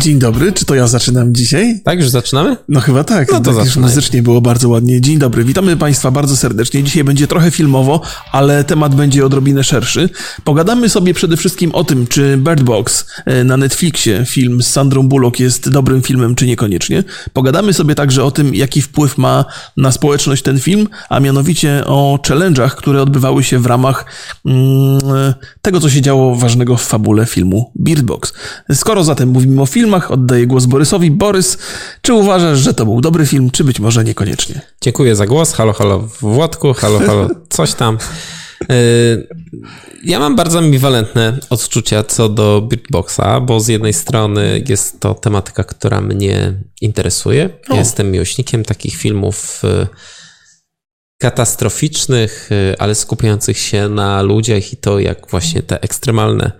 Dzień dobry, czy to ja zaczynam dzisiaj? Tak, już zaczynamy? No chyba tak, No to tak już muzycznie było bardzo ładnie. Dzień dobry, witamy Państwa bardzo serdecznie. Dzisiaj będzie trochę filmowo, ale temat będzie odrobinę szerszy. Pogadamy sobie przede wszystkim o tym, czy Bird Box e, na Netflixie, film z Sandrą Bullock jest dobrym filmem, czy niekoniecznie. Pogadamy sobie także o tym, jaki wpływ ma na społeczność ten film, a mianowicie o challenge'ach, które odbywały się w ramach mm, tego, co się działo ważnego w fabule filmu Bird Box. Skoro zatem mówimy o filmach, oddaję głos Borysowi. Borys, czy uważasz, że to był dobry film, czy być może niekoniecznie? Dziękuję za głos. Halo, halo Włodku, halo, halo coś tam. Y, Ja mam bardzo ambiwalentne odczucia co do Beatboxa, bo z jednej strony jest to tematyka, która mnie interesuje. O. Jestem miłośnikiem takich filmów y, katastroficznych, y, ale skupiających się na ludziach i to, jak właśnie te ekstremalne,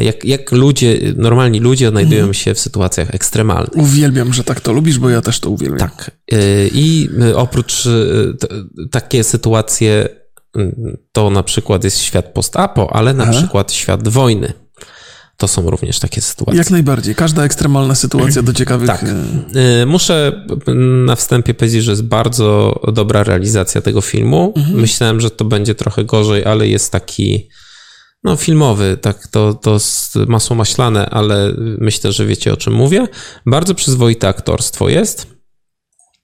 jak, jak ludzie, normalni ludzie odnajdują się w sytuacjach ekstremalnych. Uwielbiam, że tak to lubisz, bo ja też to uwielbiam. Tak. Y, I y, oprócz y, t- takie sytuacje, y, to na przykład jest świat post-apo, ale na przykład świat wojny. To są również takie sytuacje. Jak najbardziej. Każda ekstremalna sytuacja do ciekawych... Tak. Muszę na wstępie powiedzieć, że jest bardzo dobra realizacja tego filmu. Myślałem, że to będzie trochę gorzej, ale jest taki no filmowy, tak to, to masło maślane, ale myślę, że wiecie o czym mówię. Bardzo przyzwoite aktorstwo jest,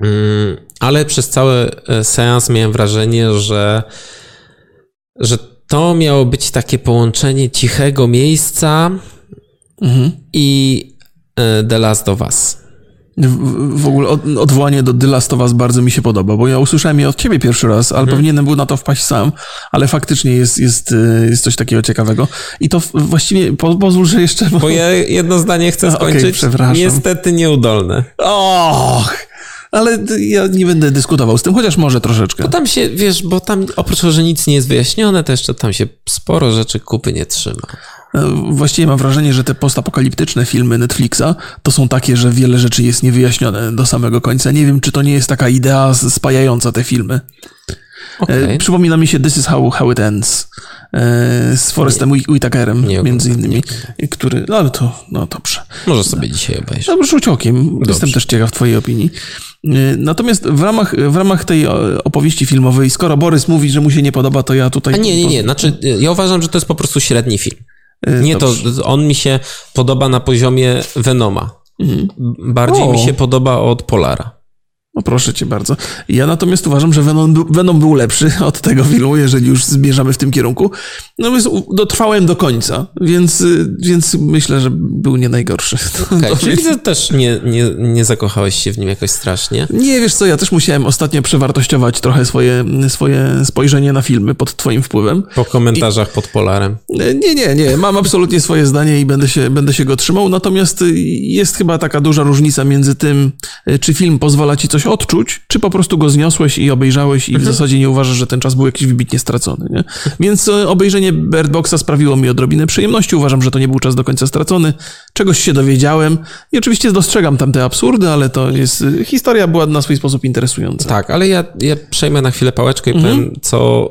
Mm, ale przez cały e, seans miałem wrażenie, że, że to miało być takie połączenie cichego miejsca Mhm. i e, The Last of Us. W, w ogóle od, odwołanie do The Last of Us bardzo mi się podoba, bo ja usłyszałem je od ciebie pierwszy raz, ale Mhm. powinienem był na to wpaść sam, ale faktycznie jest, jest, e, jest coś takiego ciekawego. I to właściwie, po, pozwól, że jeszcze... Bo ja jedno zdanie chcę skończyć. przepraszam. Niestety nieudolne. Och! Ale ja nie będę dyskutował z tym, chociaż może troszeczkę. Bo tam się, wiesz, bo tam oprócz tego, że nic nie jest wyjaśnione, to jeszcze tam się sporo rzeczy kupy nie trzyma. E, Właściwie mam wrażenie, że te postapokaliptyczne filmy Netflixa to są takie, że wiele rzeczy jest niewyjaśnione do samego końca. Nie wiem, czy to nie jest taka idea spajająca te filmy. E, Przypomina mi się This is How, how It Ends e, z Forestem Whit- Whitakerem, nie między innymi, który, no ale to, no dobrze. Może sobie dzisiaj obejrzę. No, rzuć okiem, jestem też ciekaw twojej opinii. Natomiast w ramach, w ramach tej opowieści filmowej, skoro Borys mówi, że mu się nie podoba, to ja tutaj... A nie, nie, nie. Znaczy, ja uważam, że to jest po prostu średni film. E, Nie, to dobrze. on mi się podoba na poziomie Venoma. Bardziej O. mi się podoba od Polara. No proszę cię bardzo. Ja natomiast uważam, że Venom, był- Venom był lepszy od tego filmu, jeżeli już zmierzamy w tym kierunku. No więc dotrwałem do końca, więc, y, więc myślę, że był nie najgorszy. Okay, To czyli widzę, też nie, nie, nie zakochałeś się w nim jakoś strasznie. Nie, wiesz co, ja też musiałem ostatnio przewartościować trochę swoje, swoje spojrzenie na filmy pod twoim wpływem. Po komentarzach pod Polarem. E, Nie, nie, nie. Mam absolutnie swoje zdanie i będę się, będę się go trzymał. Natomiast y, jest chyba taka duża różnica między tym, y, czy film pozwala ci coś odczuć, czy po prostu go zniosłeś i obejrzałeś i w zasadzie nie uważasz, że ten czas był jakiś wybitnie stracony. Nie? Więc y, obejrzenie Bird Boxa sprawiło mi odrobinę przyjemności. Uważam, że to nie był czas do końca stracony. Czegoś się dowiedziałem i oczywiście dostrzegam tam te absurdy, ale to jest... y, Historia była na swój sposób interesująca. Tak, ale ja, ja przejmę na chwilę pałeczkę i powiem, co.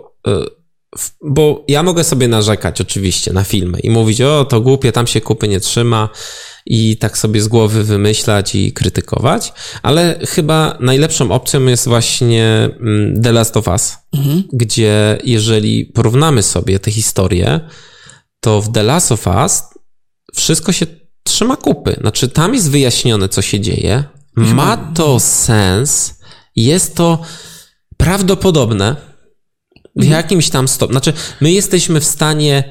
Bo ja mogę sobie narzekać oczywiście na filmy i mówić, o to głupie, tam się kupy nie trzyma i tak sobie z głowy wymyślać i krytykować, ale chyba najlepszą opcją jest właśnie mm, The Last of Us, gdzie jeżeli porównamy sobie te historie, to w The Last of Us wszystko się trzyma kupy. Znaczy, tam jest wyjaśnione, co się dzieje. Ma to sens. Jest to prawdopodobne w jakimś tam stopniu. Znaczy, my jesteśmy w stanie.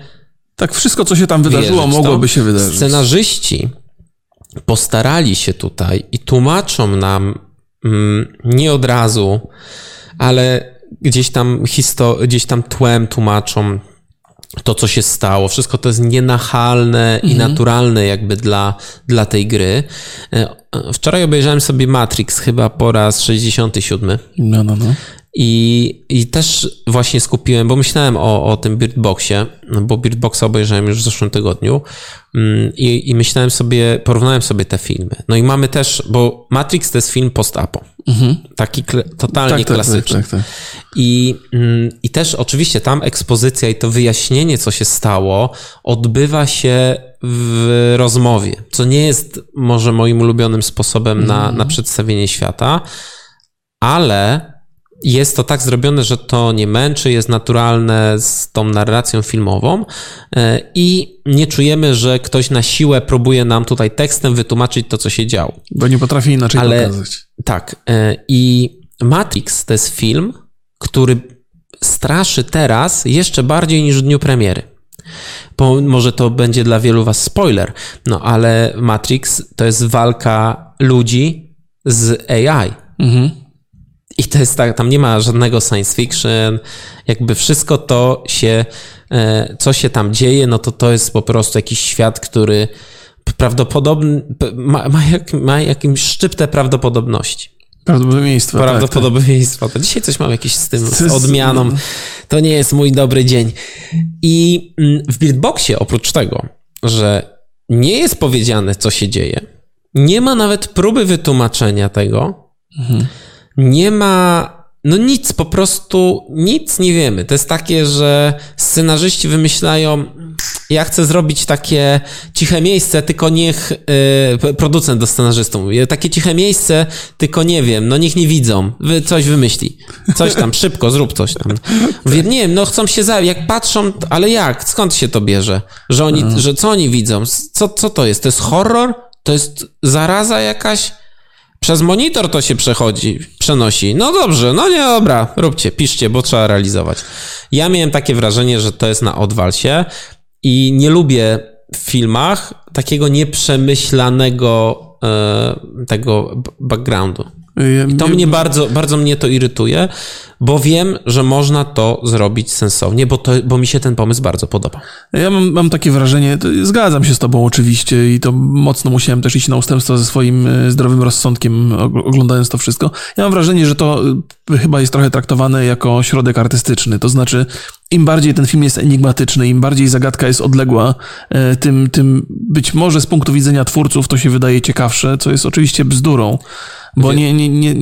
Tak, wszystko, co się tam wydarzyło, mogłoby się wydarzyć. Scenarzyści postarali się tutaj i tłumaczą nam mm, nie od razu, ale gdzieś tam, histo- gdzieś tam tłem tłumaczą to, co się stało. Wszystko to jest nienachalne i naturalne jakby dla, dla tej gry. E, Wczoraj obejrzałem sobie Matrix chyba po raz 67 No, no, no. I, I też właśnie skupiłem, bo myślałem o, o tym Beardboxie, no bo Beardboxa obejrzałem już w zeszłym tygodniu mm, i, i myślałem sobie, porównałem sobie te filmy. No i mamy też, bo Matrix to jest film post-apo. Mhm. Taki kle, totalnie tak, tak, tak klasyczny. Tak, tak, I, mm, I też oczywiście tam ekspozycja i to wyjaśnienie, co się stało, odbywa się w rozmowie, co nie jest może moim ulubionym sposobem na, mhm. na przedstawienie świata, ale jest to tak zrobione, że to nie męczy, jest naturalne z tą narracją filmową e, i nie czujemy, że ktoś na siłę próbuje nam tutaj tekstem wytłumaczyć to, co się działo. Bo nie potrafi inaczej Ale, pokazać. Tak. E, I Matrix to jest film, który straszy teraz jeszcze bardziej niż w dniu premiery. Bo może to będzie dla wielu was spoiler, no ale Matrix to jest walka ludzi z AI. Mhm. I to jest tak, tam nie ma żadnego science fiction, jakby wszystko to się, e, co się tam dzieje, no to to jest po prostu jakiś świat, który prawdopodobnie ma, ma, jak, ma jakimś szczyptę prawdopodobności. Prawdopodobieństwa. Tak, tak. To dzisiaj coś mam jakieś z tym, z odmianą. To nie jest mój dobry dzień. I mm, w Buildboxie oprócz tego, że nie jest powiedziane, co się dzieje, nie ma nawet próby wytłumaczenia tego, mhm nie ma no nic, po prostu nic nie wiemy. To jest takie, że scenarzyści wymyślają, ja chcę zrobić takie ciche miejsce, tylko niech yy, producent do scenarzystów mówi, takie ciche miejsce, tylko nie wiem, no niech nie widzą, Wy coś wymyśli. Coś tam, szybko, zrób coś tam. Mówię, nie wiem, no chcą się za, jak patrzą, ale jak, skąd się to bierze? Że oni, mhm. że co oni widzą? Co, co to jest? To jest horror? To jest zaraza jakaś? Przez monitor to się przechodzi, przenosi. No dobrze, no nie, dobra, róbcie, piszcie, bo trzeba realizować. Ja miałem takie wrażenie, że to jest na odwalsie i nie lubię w filmach takiego nieprzemyślanego e, tego backgroundu. I to mnie bardzo, bardzo mnie to irytuje, bo wiem, że można to zrobić sensownie, bo, to, bo mi się ten pomysł bardzo podoba. Ja mam, mam takie wrażenie, zgadzam się z tobą oczywiście i to mocno musiałem też iść na ustępstwo ze swoim e, zdrowym rozsądkiem, oglądając to wszystko. Ja mam wrażenie, że to e, chyba jest trochę traktowane jako środek artystyczny, to znaczy im bardziej ten film jest enigmatyczny, im bardziej zagadka jest odległa, e, tym, tym być może z punktu widzenia twórców to się wydaje ciekawsze, co jest oczywiście bzdurą. Bo nie, nie, nie,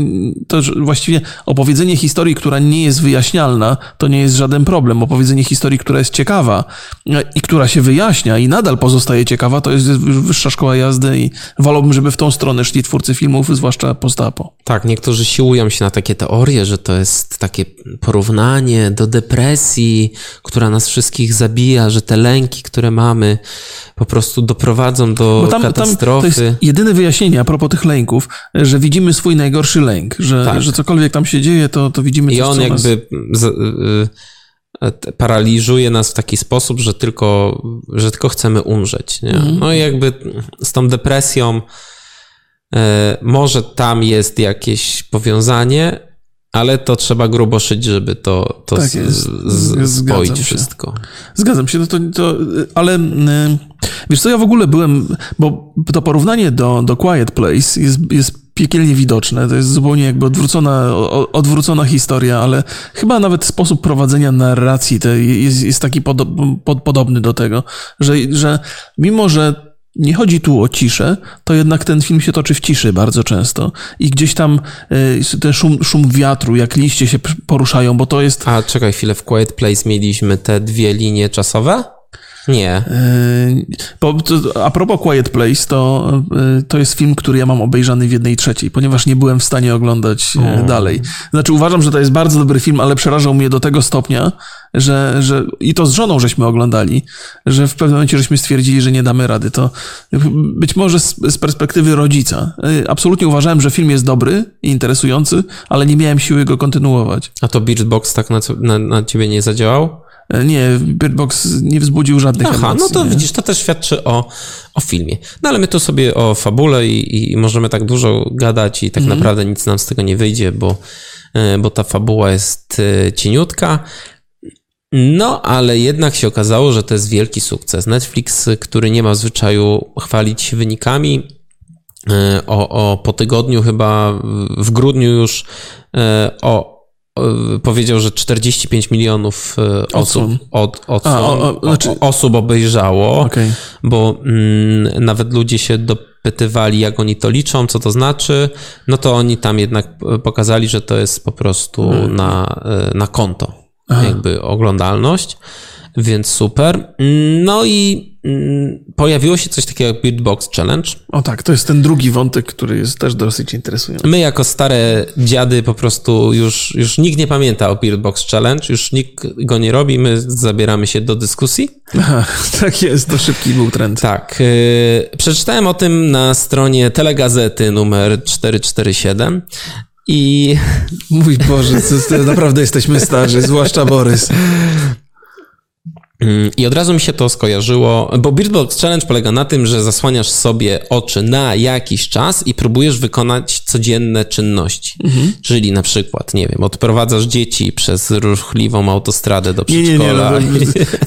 to właściwie opowiedzenie historii, która nie jest wyjaśnialna, to nie jest żaden problem. Opowiedzenie historii, która jest ciekawa e, i która się wyjaśnia i nadal pozostaje ciekawa, to jest wyższa szkoła jazdy i wolałbym, żeby w tą stronę szli twórcy filmów, zwłaszcza postapo. Tak, niektórzy siłują się na takie teorie, że to jest takie porównanie do depresji, która nas wszystkich zabija, że te lęki, które mamy, po prostu doprowadzą do tam, katastrofy. Tam to jest jedyne wyjaśnienie a propos tych lęków, że widzimy swój najgorszy lęk, że, tak. że cokolwiek tam się dzieje, to, to widzimy I on jakby nas... z, y, y, paraliżuje nas w taki sposób, że tylko, że tylko chcemy umrzeć. Nie? Mhm. No i jakby z tą depresją y, może tam jest jakieś powiązanie, ale to trzeba grubo szyć, żeby to, to tak z, z, spoić wszystko. Zgadzam się, no to, to, ale wiesz co, ja w ogóle byłem, bo to porównanie do, do Quiet Place jest, jest piekielnie widoczne. To jest zupełnie jakby odwrócona, odwrócona historia, ale chyba nawet sposób prowadzenia narracji jest, jest taki pod, pod, podobny do tego, że, że mimo, że nie chodzi tu o ciszę, to jednak ten film się toczy w ciszy bardzo często. I gdzieś tam y, ten szum, szum wiatru, jak liście się poruszają, bo to jest. A czekaj chwilę, w Quiet Place mieliśmy te dwie linie czasowe? Nie. Bo, a propos Quiet Place, to, e, to jest film, który ja mam obejrzany w jednej trzeciej, ponieważ nie byłem w stanie oglądać e, dalej. Znaczy uważam, że to jest bardzo dobry film, ale przerażał mnie do tego stopnia, że, że i to z żoną żeśmy oglądali, że w pewnym momencie żeśmy stwierdzili, że nie damy rady. To być może z, z perspektywy rodzica. E, absolutnie uważałem, że film jest dobry i interesujący, ale nie miałem siły go kontynuować. A to Beard Box tak na, na, na ciebie nie zadziałał? E, nie, Bird Box nie wzbudził żadnych Aha, emocji. no to nie? widzisz, to też świadczy o, o filmie. No ale my tu sobie o fabule i, i możemy tak dużo gadać i tak mm. naprawdę nic nam z tego nie wyjdzie, bo, e, bo ta fabuła jest e, cieniutka. No, ale jednak się okazało, że to jest wielki sukces. Netflix, który nie ma zwyczaju chwalić się wynikami, o, o po tygodniu chyba w grudniu już o powiedział, że 45 milionów e, osób, od, odsłon, A, o, o, znaczy- osób obejrzało, Okej. bo mm, nawet ludzie się dopytywali, jak oni to liczą, co to znaczy, no to oni tam jednak e, pokazali, że to jest po prostu na, e, na konto, jakby oglądalność, więc super. No i mm, pojawiło się coś takiego jak Beatbox Challenge, O tak, to jest ten drugi wątek, który jest też dosyć interesujący. My jako stare dziady po prostu już, już nikt nie pamięta o Beardbox Challenge, już nikt go nie robi, my zabieramy się do dyskusji. Aha, tak jest, to szybki był trend. Tak, yy, przeczytałem o tym na stronie telegazety numer 447 i Mój Boże, naprawdę jesteśmy starzy, zwłaszcza Borys. I od razu mi się to skojarzyło, bo Beardbox Challenge polega na tym, że zasłaniasz sobie oczy na jakiś czas i próbujesz wykonać codzienne czynności. Czyli na przykład, nie wiem, odprowadzasz dzieci przez ruchliwą autostradę do Nie, nie, nie. przedszkola. No,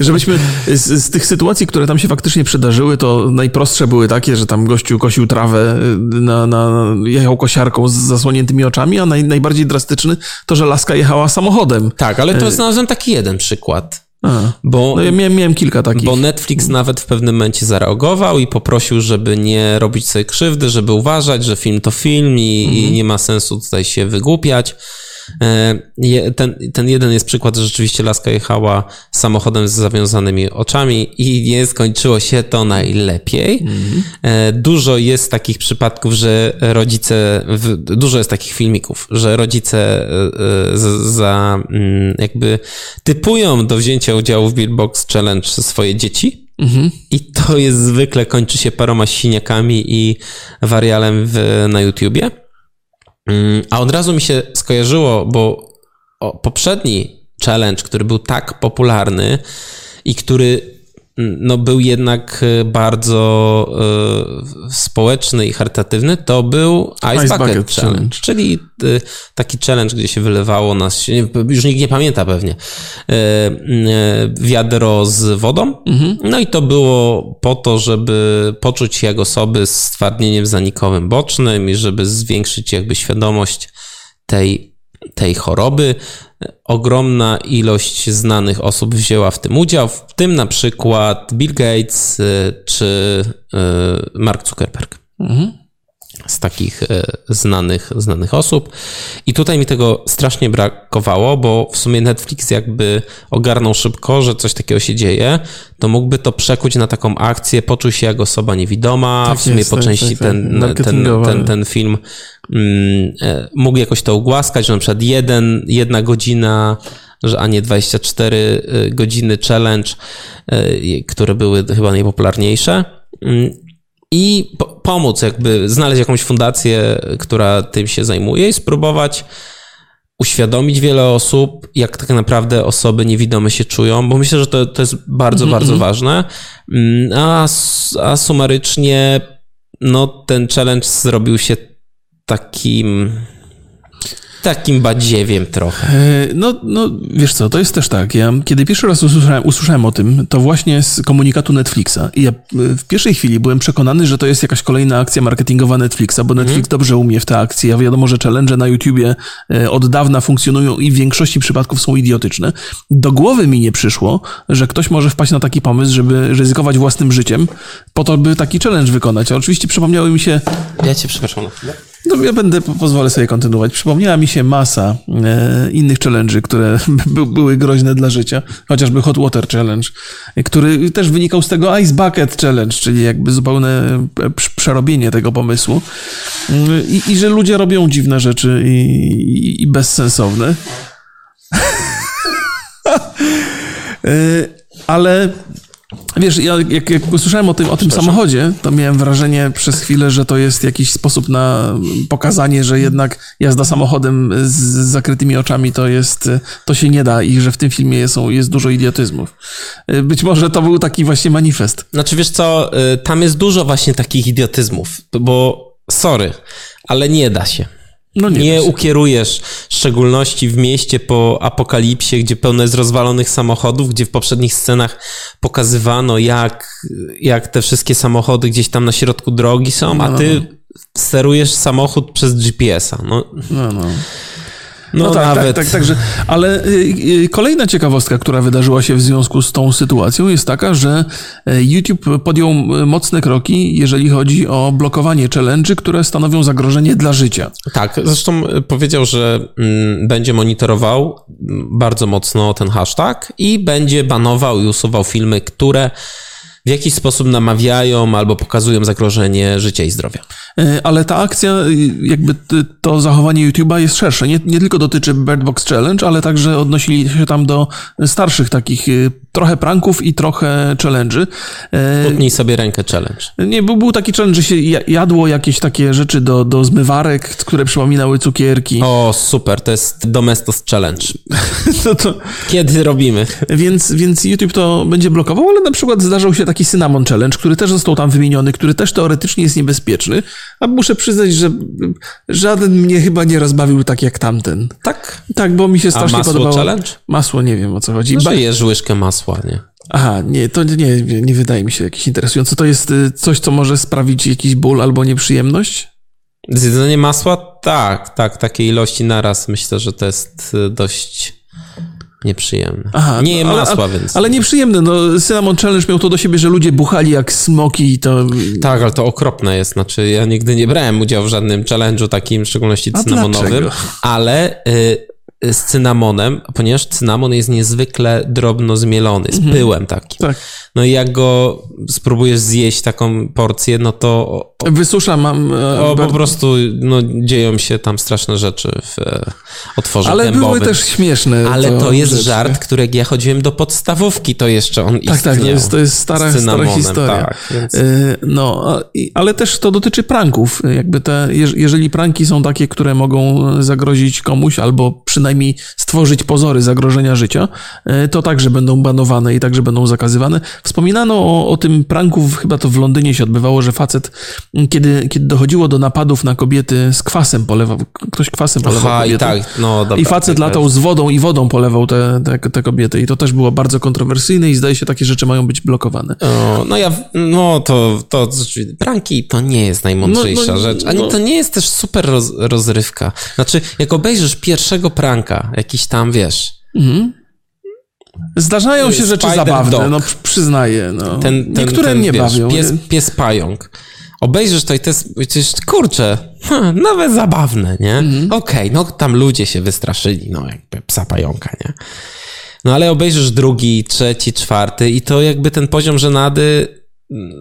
żebyśmy z, z tych sytuacji, które tam się faktycznie przydarzyły, to najprostsze były takie, że tam gościu kosił trawę, y, na, na, jechał kosiarką z zasłoniętymi oczami, a naj, najbardziej drastyczny to, że laska jechała samochodem. Tak, ale to znalazłem taki jeden przykład. A. Bo, No ja miałem, miałem kilka takich. bo Netflix nawet w pewnym momencie zareagował i poprosił, żeby nie robić sobie krzywdy, żeby uważać, że film to film i, i nie ma sensu tutaj się wygłupiać. E, Ten, ten jeden jest przykład, że rzeczywiście laska jechała samochodem z zawiązanymi oczami i nie skończyło się to najlepiej. E, Dużo jest takich przypadków, że rodzice, dużo jest takich filmików, że rodzice e, za, mm, jakby typują do wzięcia udziału w Beatbox Challenge swoje dzieci. I to jest zwykle kończy się paroma siniakami i warialem w, na YouTubie. Mm, A od razu mi się skojarzyło, bo poprzedni challenge, który był tak popularny i który no, był jednak e, bardzo e, społeczny i charytatywny, to był Ice, Ice Bucket, Bucket Challenge, czyli e, taki challenge, gdzie się wylewało nas, nie- już nikt nie pamięta pewnie, e, wiadro z wodą. No i to było po to, żeby poczuć się jak osoby z stwardnieniem zanikowym bocznym i żeby zwiększyć jakby świadomość tej, tej choroby. Ogromna ilość znanych osób wzięła w tym udział, w tym na przykład Bill Gates y, czy y, Mark Zuckerberg. Z takich y, znanych, znanych osób. I tutaj mi tego strasznie brakowało, bo w sumie Netflix jakby ogarnął szybko, że coś takiego się dzieje, to mógłby to przekuć na taką akcję, poczuł się jak osoba niewidoma. Tak w sumie jest, po tak, części tak, tak. ten, ten, ten, ten film mm, e, mógł jakoś to ugłaskać, że na przykład jeden, jedna godzina, że a nie 24 y, godziny challenge, które były chyba najpopularniejsze. I po, pomóc, jakby znaleźć jakąś fundację, która tym się zajmuje i spróbować uświadomić wiele osób, jak tak naprawdę osoby niewidome się czują, bo myślę, że to, to jest bardzo, bardzo ważne. Mm, A, s- a sumarycznie, no, ten challenge zrobił się takim. Takim badziewiem trochę. E, No, no, wiesz co, to jest też tak. Ja, kiedy pierwszy raz usłyszałem, usłyszałem o tym, to właśnie z komunikatu Netflixa. I ja e, w pierwszej chwili byłem przekonany, że to jest jakaś kolejna akcja marketingowa Netflixa, bo Netflix dobrze umie w te akcje. A wiadomo, że challenge na YouTubie e, od dawna funkcjonują i w większości przypadków są idiotyczne. Do głowy mi nie przyszło, że ktoś może wpaść na taki pomysł, żeby ryzykować własnym życiem, po to, by taki challenge wykonać. A oczywiście przypomniały mi się Ja cię przepraszam na chwilę. No ja będę, po- pozwolę sobie kontynuować. Przypomniała mi się masa e, innych challenge'y, które by, były groźne dla życia. Chociażby Hot Water Challenge, który też wynikał z tego Ice Bucket Challenge, czyli jakby zupełne e, prz- przerobienie tego pomysłu. Mm, I, i że ludzie robią dziwne rzeczy i, i, i bezsensowne. E, Ale Wiesz, ja jak, jak usłyszałem o tym, o tym samochodzie, to miałem wrażenie przez chwilę, że to jest jakiś sposób na pokazanie, że jednak jazda samochodem z zakrytymi oczami to jest, to się nie da i że w tym filmie są, jest dużo idiotyzmów. Być może to był taki właśnie manifest. Znaczy, wiesz co, y, tam jest dużo właśnie takich idiotyzmów, bo sorry, ale nie da się. No nie, Nie ukierujesz w szczególności w mieście po apokalipsie, gdzie pełno jest rozwalonych samochodów, gdzie w poprzednich scenach pokazywano, jak, jak te wszystkie samochody gdzieś tam na środku drogi są, a No, ty sterujesz samochód przez GPS-a. No, No, no. No, tak, nawet. tak, tak, także, ale y, y, kolejna ciekawostka, która wydarzyła się w związku z tą sytuacją jest taka, że y, YouTube podjął mocne kroki, jeżeli chodzi o blokowanie challenge'y, które stanowią zagrożenie dla życia. Tak, zresztą y, powiedział, że mm, będzie monitorował bardzo mocno ten hashtag i będzie banował i usuwał filmy, które w jakiś sposób namawiają albo pokazują zagrożenie życia i zdrowia. Y, Ale ta akcja, y, jakby to zachowanie YouTube'a jest szersze. Nie, nie tylko dotyczy Bird Box Challenge, ale także odnosili się tam do starszych takich y, trochę pranków i trochę challenge'y. Y, Utnij sobie rękę challenge. Nie, był, był taki challenge, że się ja- jadło jakieś takie rzeczy do, do zmywarek, które przypominały cukierki. O, super, to jest Domestos Challenge. To, to, Kiedy robimy? więc, więc YouTube to będzie blokował, ale na przykład zdarzał się taki Cinnamon Challenge, który też został tam wymieniony, który też teoretycznie jest niebezpieczny, a muszę przyznać, że żaden mnie chyba nie rozbawił tak jak tamten. Tak. Tak, bo mi się A strasznie masło podobało. challenge? Masło, nie wiem o co chodzi. No, Ba- jesz łyżkę masła, nie? Aha, nie, to nie, nie, nie wydaje mi się jakieś interesujące. To jest y, coś, co może sprawić jakiś ból albo nieprzyjemność? Zjedzenie masła? Tak, tak, takiej ilości naraz myślę, że to jest y, dość nieprzyjemne. Aha, nie no, ale- masła, ale, więc... Ale nieprzyjemne, no Cinnamon Challenge miał to do siebie, że ludzie buchali jak smoki i to... Tak, ale to okropne jest. Znaczy, ja nigdy nie brałem udziału w żadnym challenge'u takim, w szczególności cynamonowym, ale y, z cynamonem, ponieważ cynamon jest niezwykle drobno zmielony, z pyłem takim. Tak. No i jak go spróbujesz zjeść taką porcję, no to Wysusza mam... e, o, po prostu no, dzieją się tam straszne rzeczy w e, otworze ale dębowym. były też śmieszne. Ale to jest rzeczy. żart, który jak ja chodziłem do podstawówki, to jeszcze on Tak, tak, to jest, to jest stara, stara historia. Tak, więc... Y, No, ale też to dotyczy pranków. Jakby te, jeż- jeżeli pranki są takie, które mogą zagrozić komuś albo przynajmniej stworzyć pozory zagrożenia życia, y, to także będą banowane i także będą zakazywane. Wspominano o, o tym pranku, chyba to w Londynie się odbywało, że facet, kiedy, kiedy dochodziło do napadów na kobiety z kwasem polewał, ktoś kwasem polewał Aha, i kobiety. tak, no dobra. I facet to latał z wodą i wodą polewał te, te, te kobiety. I to też było bardzo kontrowersyjne i zdaje się, takie rzeczy mają być blokowane. O, no ja, no to, to pranki to nie jest najmądrzejsza No, no, rzecz, ani no. to nie jest też super roz, rozrywka. Znaczy, jak obejrzysz pierwszego pranka, jakiś tam, wiesz, Zdarzają się rzeczy Spider zabawne, Dog. no przy- przyznaję. No. ten, ten, Niektóre ten mnie wiesz, bawią. Pies, pies pająk. Obejrzysz to i to jest, przecież, kurczę, nawet zabawne, nie? Mhm. Okej, no tam ludzie się wystraszyli, no jakby psa pająka, nie? No ale obejrzysz drugi, trzeci, czwarty i to jakby ten poziom żenady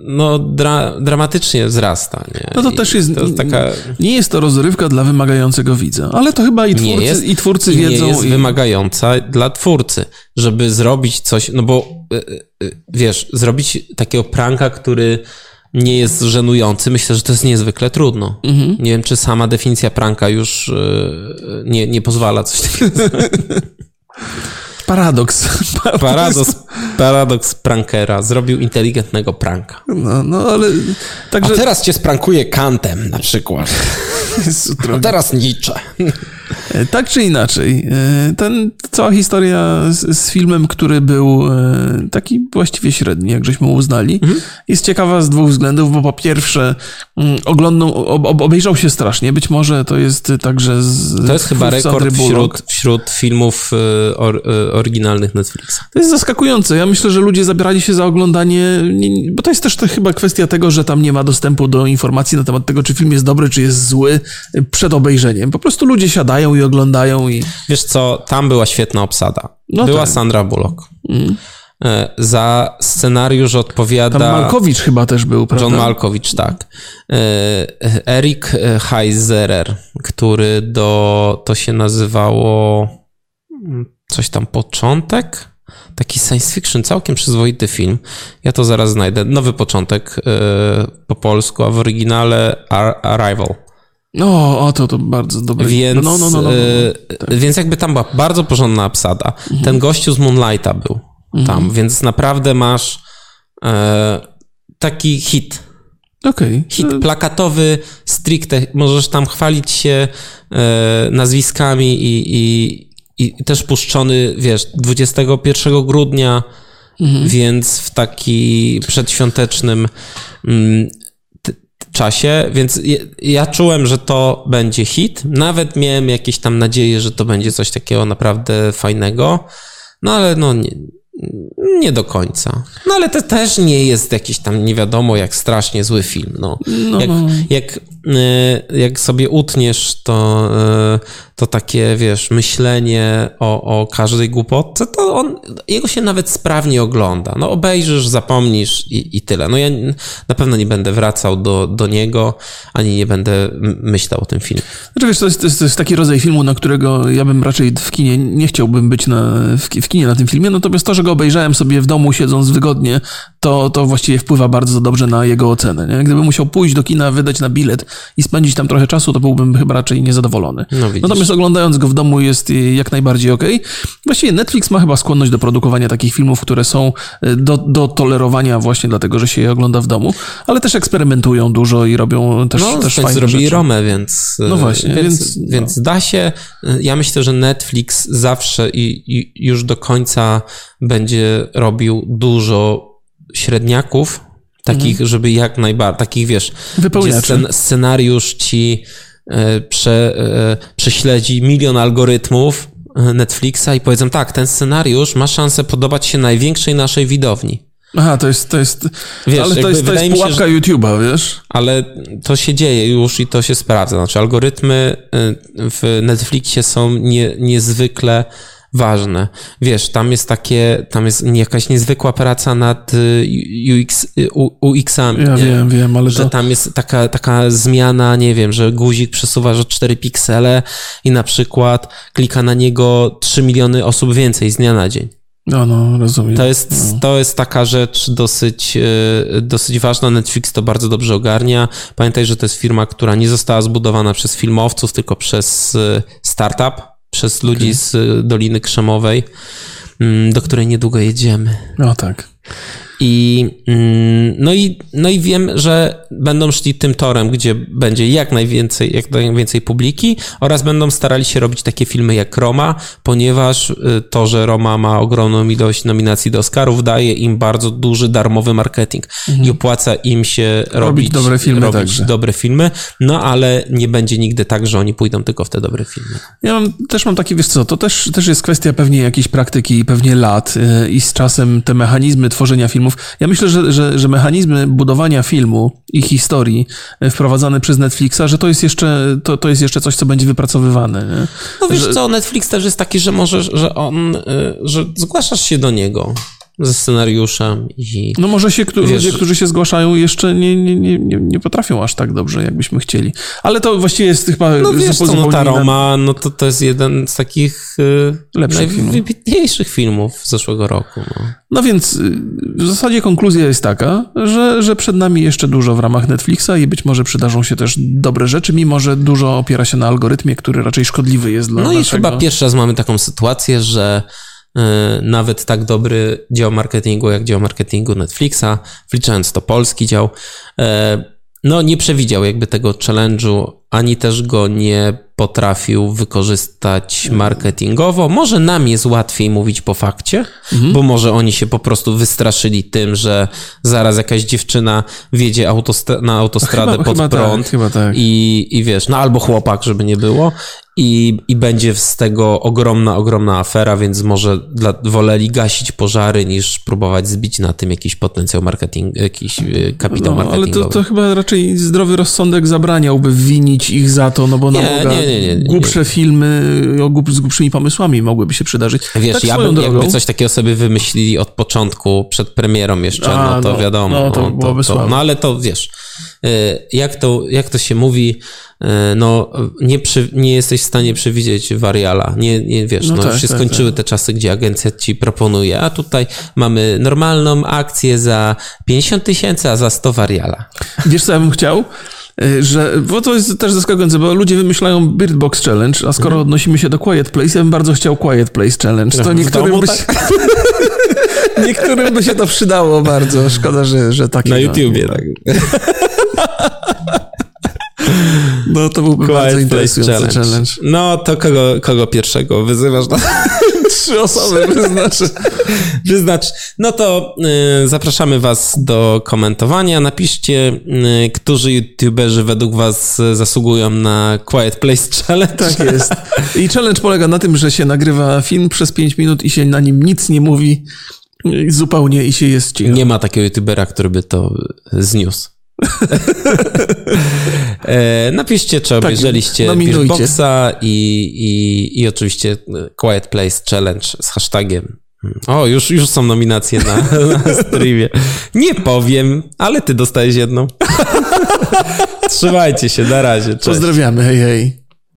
no dra, dramatycznie wzrasta, nie? No to I też jest, To jest taka... Nie jest to rozrywka dla wymagającego widza, ale to chyba i twórcy, Nie jest, i twórcy i wiedzą. nie jest i... wymagająca dla twórcy, żeby zrobić coś, no bo y, y, wiesz, zrobić takiego pranka, który nie jest żenujący, myślę, że to jest niezwykle trudno. Mhm. Nie wiem, czy sama definicja pranka już y, nie, nie pozwala coś takiego. Paradoks. Paradoks, paradoks prankera. Zrobił inteligentnego pranka. No, no ale A także... teraz cię sprankuje kantem na przykład. A teraz Nietzsche. E, Tak czy inaczej, e, ten, cała historia z, z filmem, który był e, taki właściwie średni, jak żeśmy uznali, Mhm. jest ciekawa z dwóch względów, bo po pierwsze mm, oglądnął, ob, ob- obejrzał się strasznie, być może to jest także z To jest chyba rekord wśród, wśród filmów or, oryginalnych Netflixa. To jest zaskakujące. Ja myślę, że ludzie zabierali się za oglądanie, nie- bo to jest też to chyba kwestia tego, że tam nie ma dostępu do informacji na temat tego, czy film jest dobry, czy jest zły przed obejrzeniem. Po prostu ludzie siadają i oglądają i... Wiesz co, tam była świetna obsada. No była tak. Sandra Bullock. E, Za scenariusz odpowiada Tam Malkowicz chyba też był, prawda? John Malkowicz, tak. E, Erik Heiserer, który do, to się nazywało mm, coś tam początek? Taki science fiction, całkiem przyzwoity film. Ja to zaraz znajdę. Nowy początek e, po polsku, a w oryginale Ar- Arrival. No, o, to, to bardzo dobre. Więc, no, no, no, no, no. e, więc jakby tam była bardzo porządna obsada. Ten gościu z Moonlighta był tam, więc naprawdę masz e, taki hit. Okej. Hit plakatowy, stricte. Możesz tam chwalić się e, nazwiskami i, i, i też puszczony, wiesz, 21 grudnia, więc w taki przedświątecznym. Czasie, więc ja czułem, że to będzie hit. Nawet miałem jakieś tam nadzieję, że to będzie coś takiego naprawdę fajnego. No ale no nie, nie do końca. No ale to też nie jest jakiś tam nie wiadomo jak strasznie zły film. No. no jak, no. jak, jak sobie utniesz to, e, to takie, wiesz, myślenie o, o każdej głupotce, to on, jego się nawet sprawnie ogląda. No obejrzysz, zapomnisz i, i tyle. No ja na pewno nie będę wracał do, do niego, ani nie będę myślał o tym filmie. Znaczy wiesz, to jest, to jest, taki rodzaj filmu, na którego ja bym raczej w kinie, nie chciałbym być na, w, w kinie na tym filmie, natomiast to, że go obejrzałem sobie w domu, siedząc wygodnie, to, to właściwie wpływa bardzo dobrze na jego ocenę. Nie? Gdybym musiał pójść do kina, wydać na bilet i spędzić tam trochę czasu, to byłbym chyba raczej niezadowolony. No, Natomiast oglądając go w domu jest jak najbardziej ok. Właściwie Netflix ma chyba skłonność do produkowania takich filmów, które są e, do, do tolerowania właśnie dlatego, że się je ogląda w domu, ale też eksperymentują dużo i robią też, no, też fajne zrobili rzeczy. Romę, więc... No właśnie, więc, więc, no. więc da się. Ja myślę, że Netflix zawsze i, i już do końca będzie robił dużo średniaków, takich, mhm. żeby jak najbardziej, takich wiesz, gdzie scen scenariusz ci e, prze, e, prześledzi milion algorytmów e, Netflixa i powiedzą tak, ten scenariusz ma szansę podobać się największej naszej widowni. Aha, to jest, to jest, wiesz, ale to jest, to jest pułapka się, YouTube'a, wiesz? Ale to się dzieje już i to się sprawdza. Znaczy algorytmy w Netflixie są nie, niezwykle ważne. Wiesz, tam jest takie, tam jest jakaś niezwykła praca nad y, UX, y, UX-ami. Ja nie? wiem, wiem, ale Że to... tam jest taka, taka zmiana, nie wiem, że guzik przesuwasz o 4 piksele i na przykład klika na niego 3 miliony osób więcej z dnia na dzień. No, no, rozumiem. To jest, no. to jest taka rzecz dosyć, y, dosyć ważna. Netflix to bardzo dobrze ogarnia. Pamiętaj, że to jest firma, która nie została zbudowana przez filmowców, tylko przez startup przez ludzi okay. z Doliny Krzemowej, mm, do której niedługo jedziemy. No tak. I, mm, no, i, no i wiem, że będą szli tym torem, gdzie będzie jak najwięcej, jak najwięcej publiki oraz będą starali się robić takie filmy jak Roma, ponieważ y, to, że Roma ma ogromną ilość nominacji do Oscarów, daje im bardzo duży darmowy marketing mhm. i opłaca im się robić, robić dobre filmy. Robić także. dobre filmy, no ale nie będzie nigdy tak, że oni pójdą tylko w te dobre filmy. Ja mam, też mam taki, wiesz co, to też, też jest kwestia pewnie jakiejś praktyki, pewnie lat yy, i z czasem te mechanizmy tworzenia filmów filmów. Ja myślę, że, że, że mechanizmy budowania filmu i historii e, wprowadzane przez Netflixa, że to jest jeszcze, to, to jest jeszcze coś, co będzie wypracowywane. Nie? No wiesz że... co, Netflix też jest taki, że możesz, że on, e, że zgłaszasz się do niego ze scenariuszem i... No może się wiesz, ludzie, którzy się zgłaszają jeszcze nie, nie, nie, nie potrafią aż tak dobrze, jakbyśmy chcieli. Ale to właściwie jest chyba... No wiesz co, no ta Roma, no to, to jest jeden z takich e, lepszych najwybitniejszych filmów. filmów zeszłego roku. No. no więc y, w zasadzie konkluzja jest taka, że, że przed nami jeszcze dużo w ramach Netflixa i być może przydarzą się też dobre rzeczy, mimo że dużo opiera się na algorytmie, który raczej szkodliwy jest dla No naszego... i chyba pierwszy raz mamy taką sytuację, że nawet tak dobry dział marketingu jak dział marketingu Netflixa, wliczając to polski dział, e, no nie przewidział jakby tego challenge'u, ani też go nie potrafił wykorzystać marketingowo. Może nam jest łatwiej mówić po fakcie, mhm. bo może oni się po prostu wystraszyli tym, że zaraz jakaś dziewczyna wiedzie autostra na autostradę chyba, pod chyba tak, prąd tak, tak. I, i wiesz, no albo chłopak, żeby nie było i, i będzie z tego ogromna, ogromna afera, więc może dla, woleli gasić pożary niż próbować zbić na tym jakiś potencjał marketing, jakiś e, kapitał no, marketingowy. Ale to, to chyba raczej zdrowy rozsądek zabraniałby winić ich za to, no bo nie, na Boga nie, nie, nie, głupsze filmy o głup, z głupszymi pomysłami mogłyby się przydarzyć. Wiesz, tak ja bym, jakby coś takiego sobie wymyślili od początku, przed premierą jeszcze, A, no to no, wiadomo. No, to byłoby to, to, No ale to wiesz, e, jak to, jak to się mówi, E, no nie, przy, nie jesteś w stanie przewidzieć wariala. Nie, nie wiesz, no, no tak, już się tak, skończyły tak. te czasy, gdzie agencja ci proponuje, a tutaj mamy normalną akcję za 50 tysięcy, a za 100 wariala. Wiesz, co ja bym chciał? E, że, bo to jest też zaskakujące, bo ludzie wymyślają Bird Box Challenge, a skoro mhm. odnosimy się do Quiet Place, ja bym bardzo chciał Quiet Place Challenge. To niektórym by, się, tak? niektórym by się to przydało bardzo. Szkoda, że, że takie. Na YouTubie, tak. No to byłby Quiet bardzo interesujący challenge. challenge. No to kogo, kogo pierwszego wyzywasz na Trzy osoby wyznaczę. Wyznacz. No to y, zapraszamy was do komentowania. Napiszcie, y, którzy youtuberzy według was zasługują na Quiet Place Challenge. Tak jest. I challenge polega na tym, że się nagrywa film przez 5 minut i się na nim nic nie mówi y, zupełnie i się jest cicho. Nie ma takiego youtubera, który by to zniósł. E, napiszcie, czy Tak, obejrzeliście. Beatboxa i, i, i oczywiście Quiet Place Challenge z hashtagiem. O, już, już są nominacje na, na streamie. Nie powiem, ale ty dostajesz jedną. Trzymajcie się, na razie. Cześć. Pozdrawiamy, hej hej.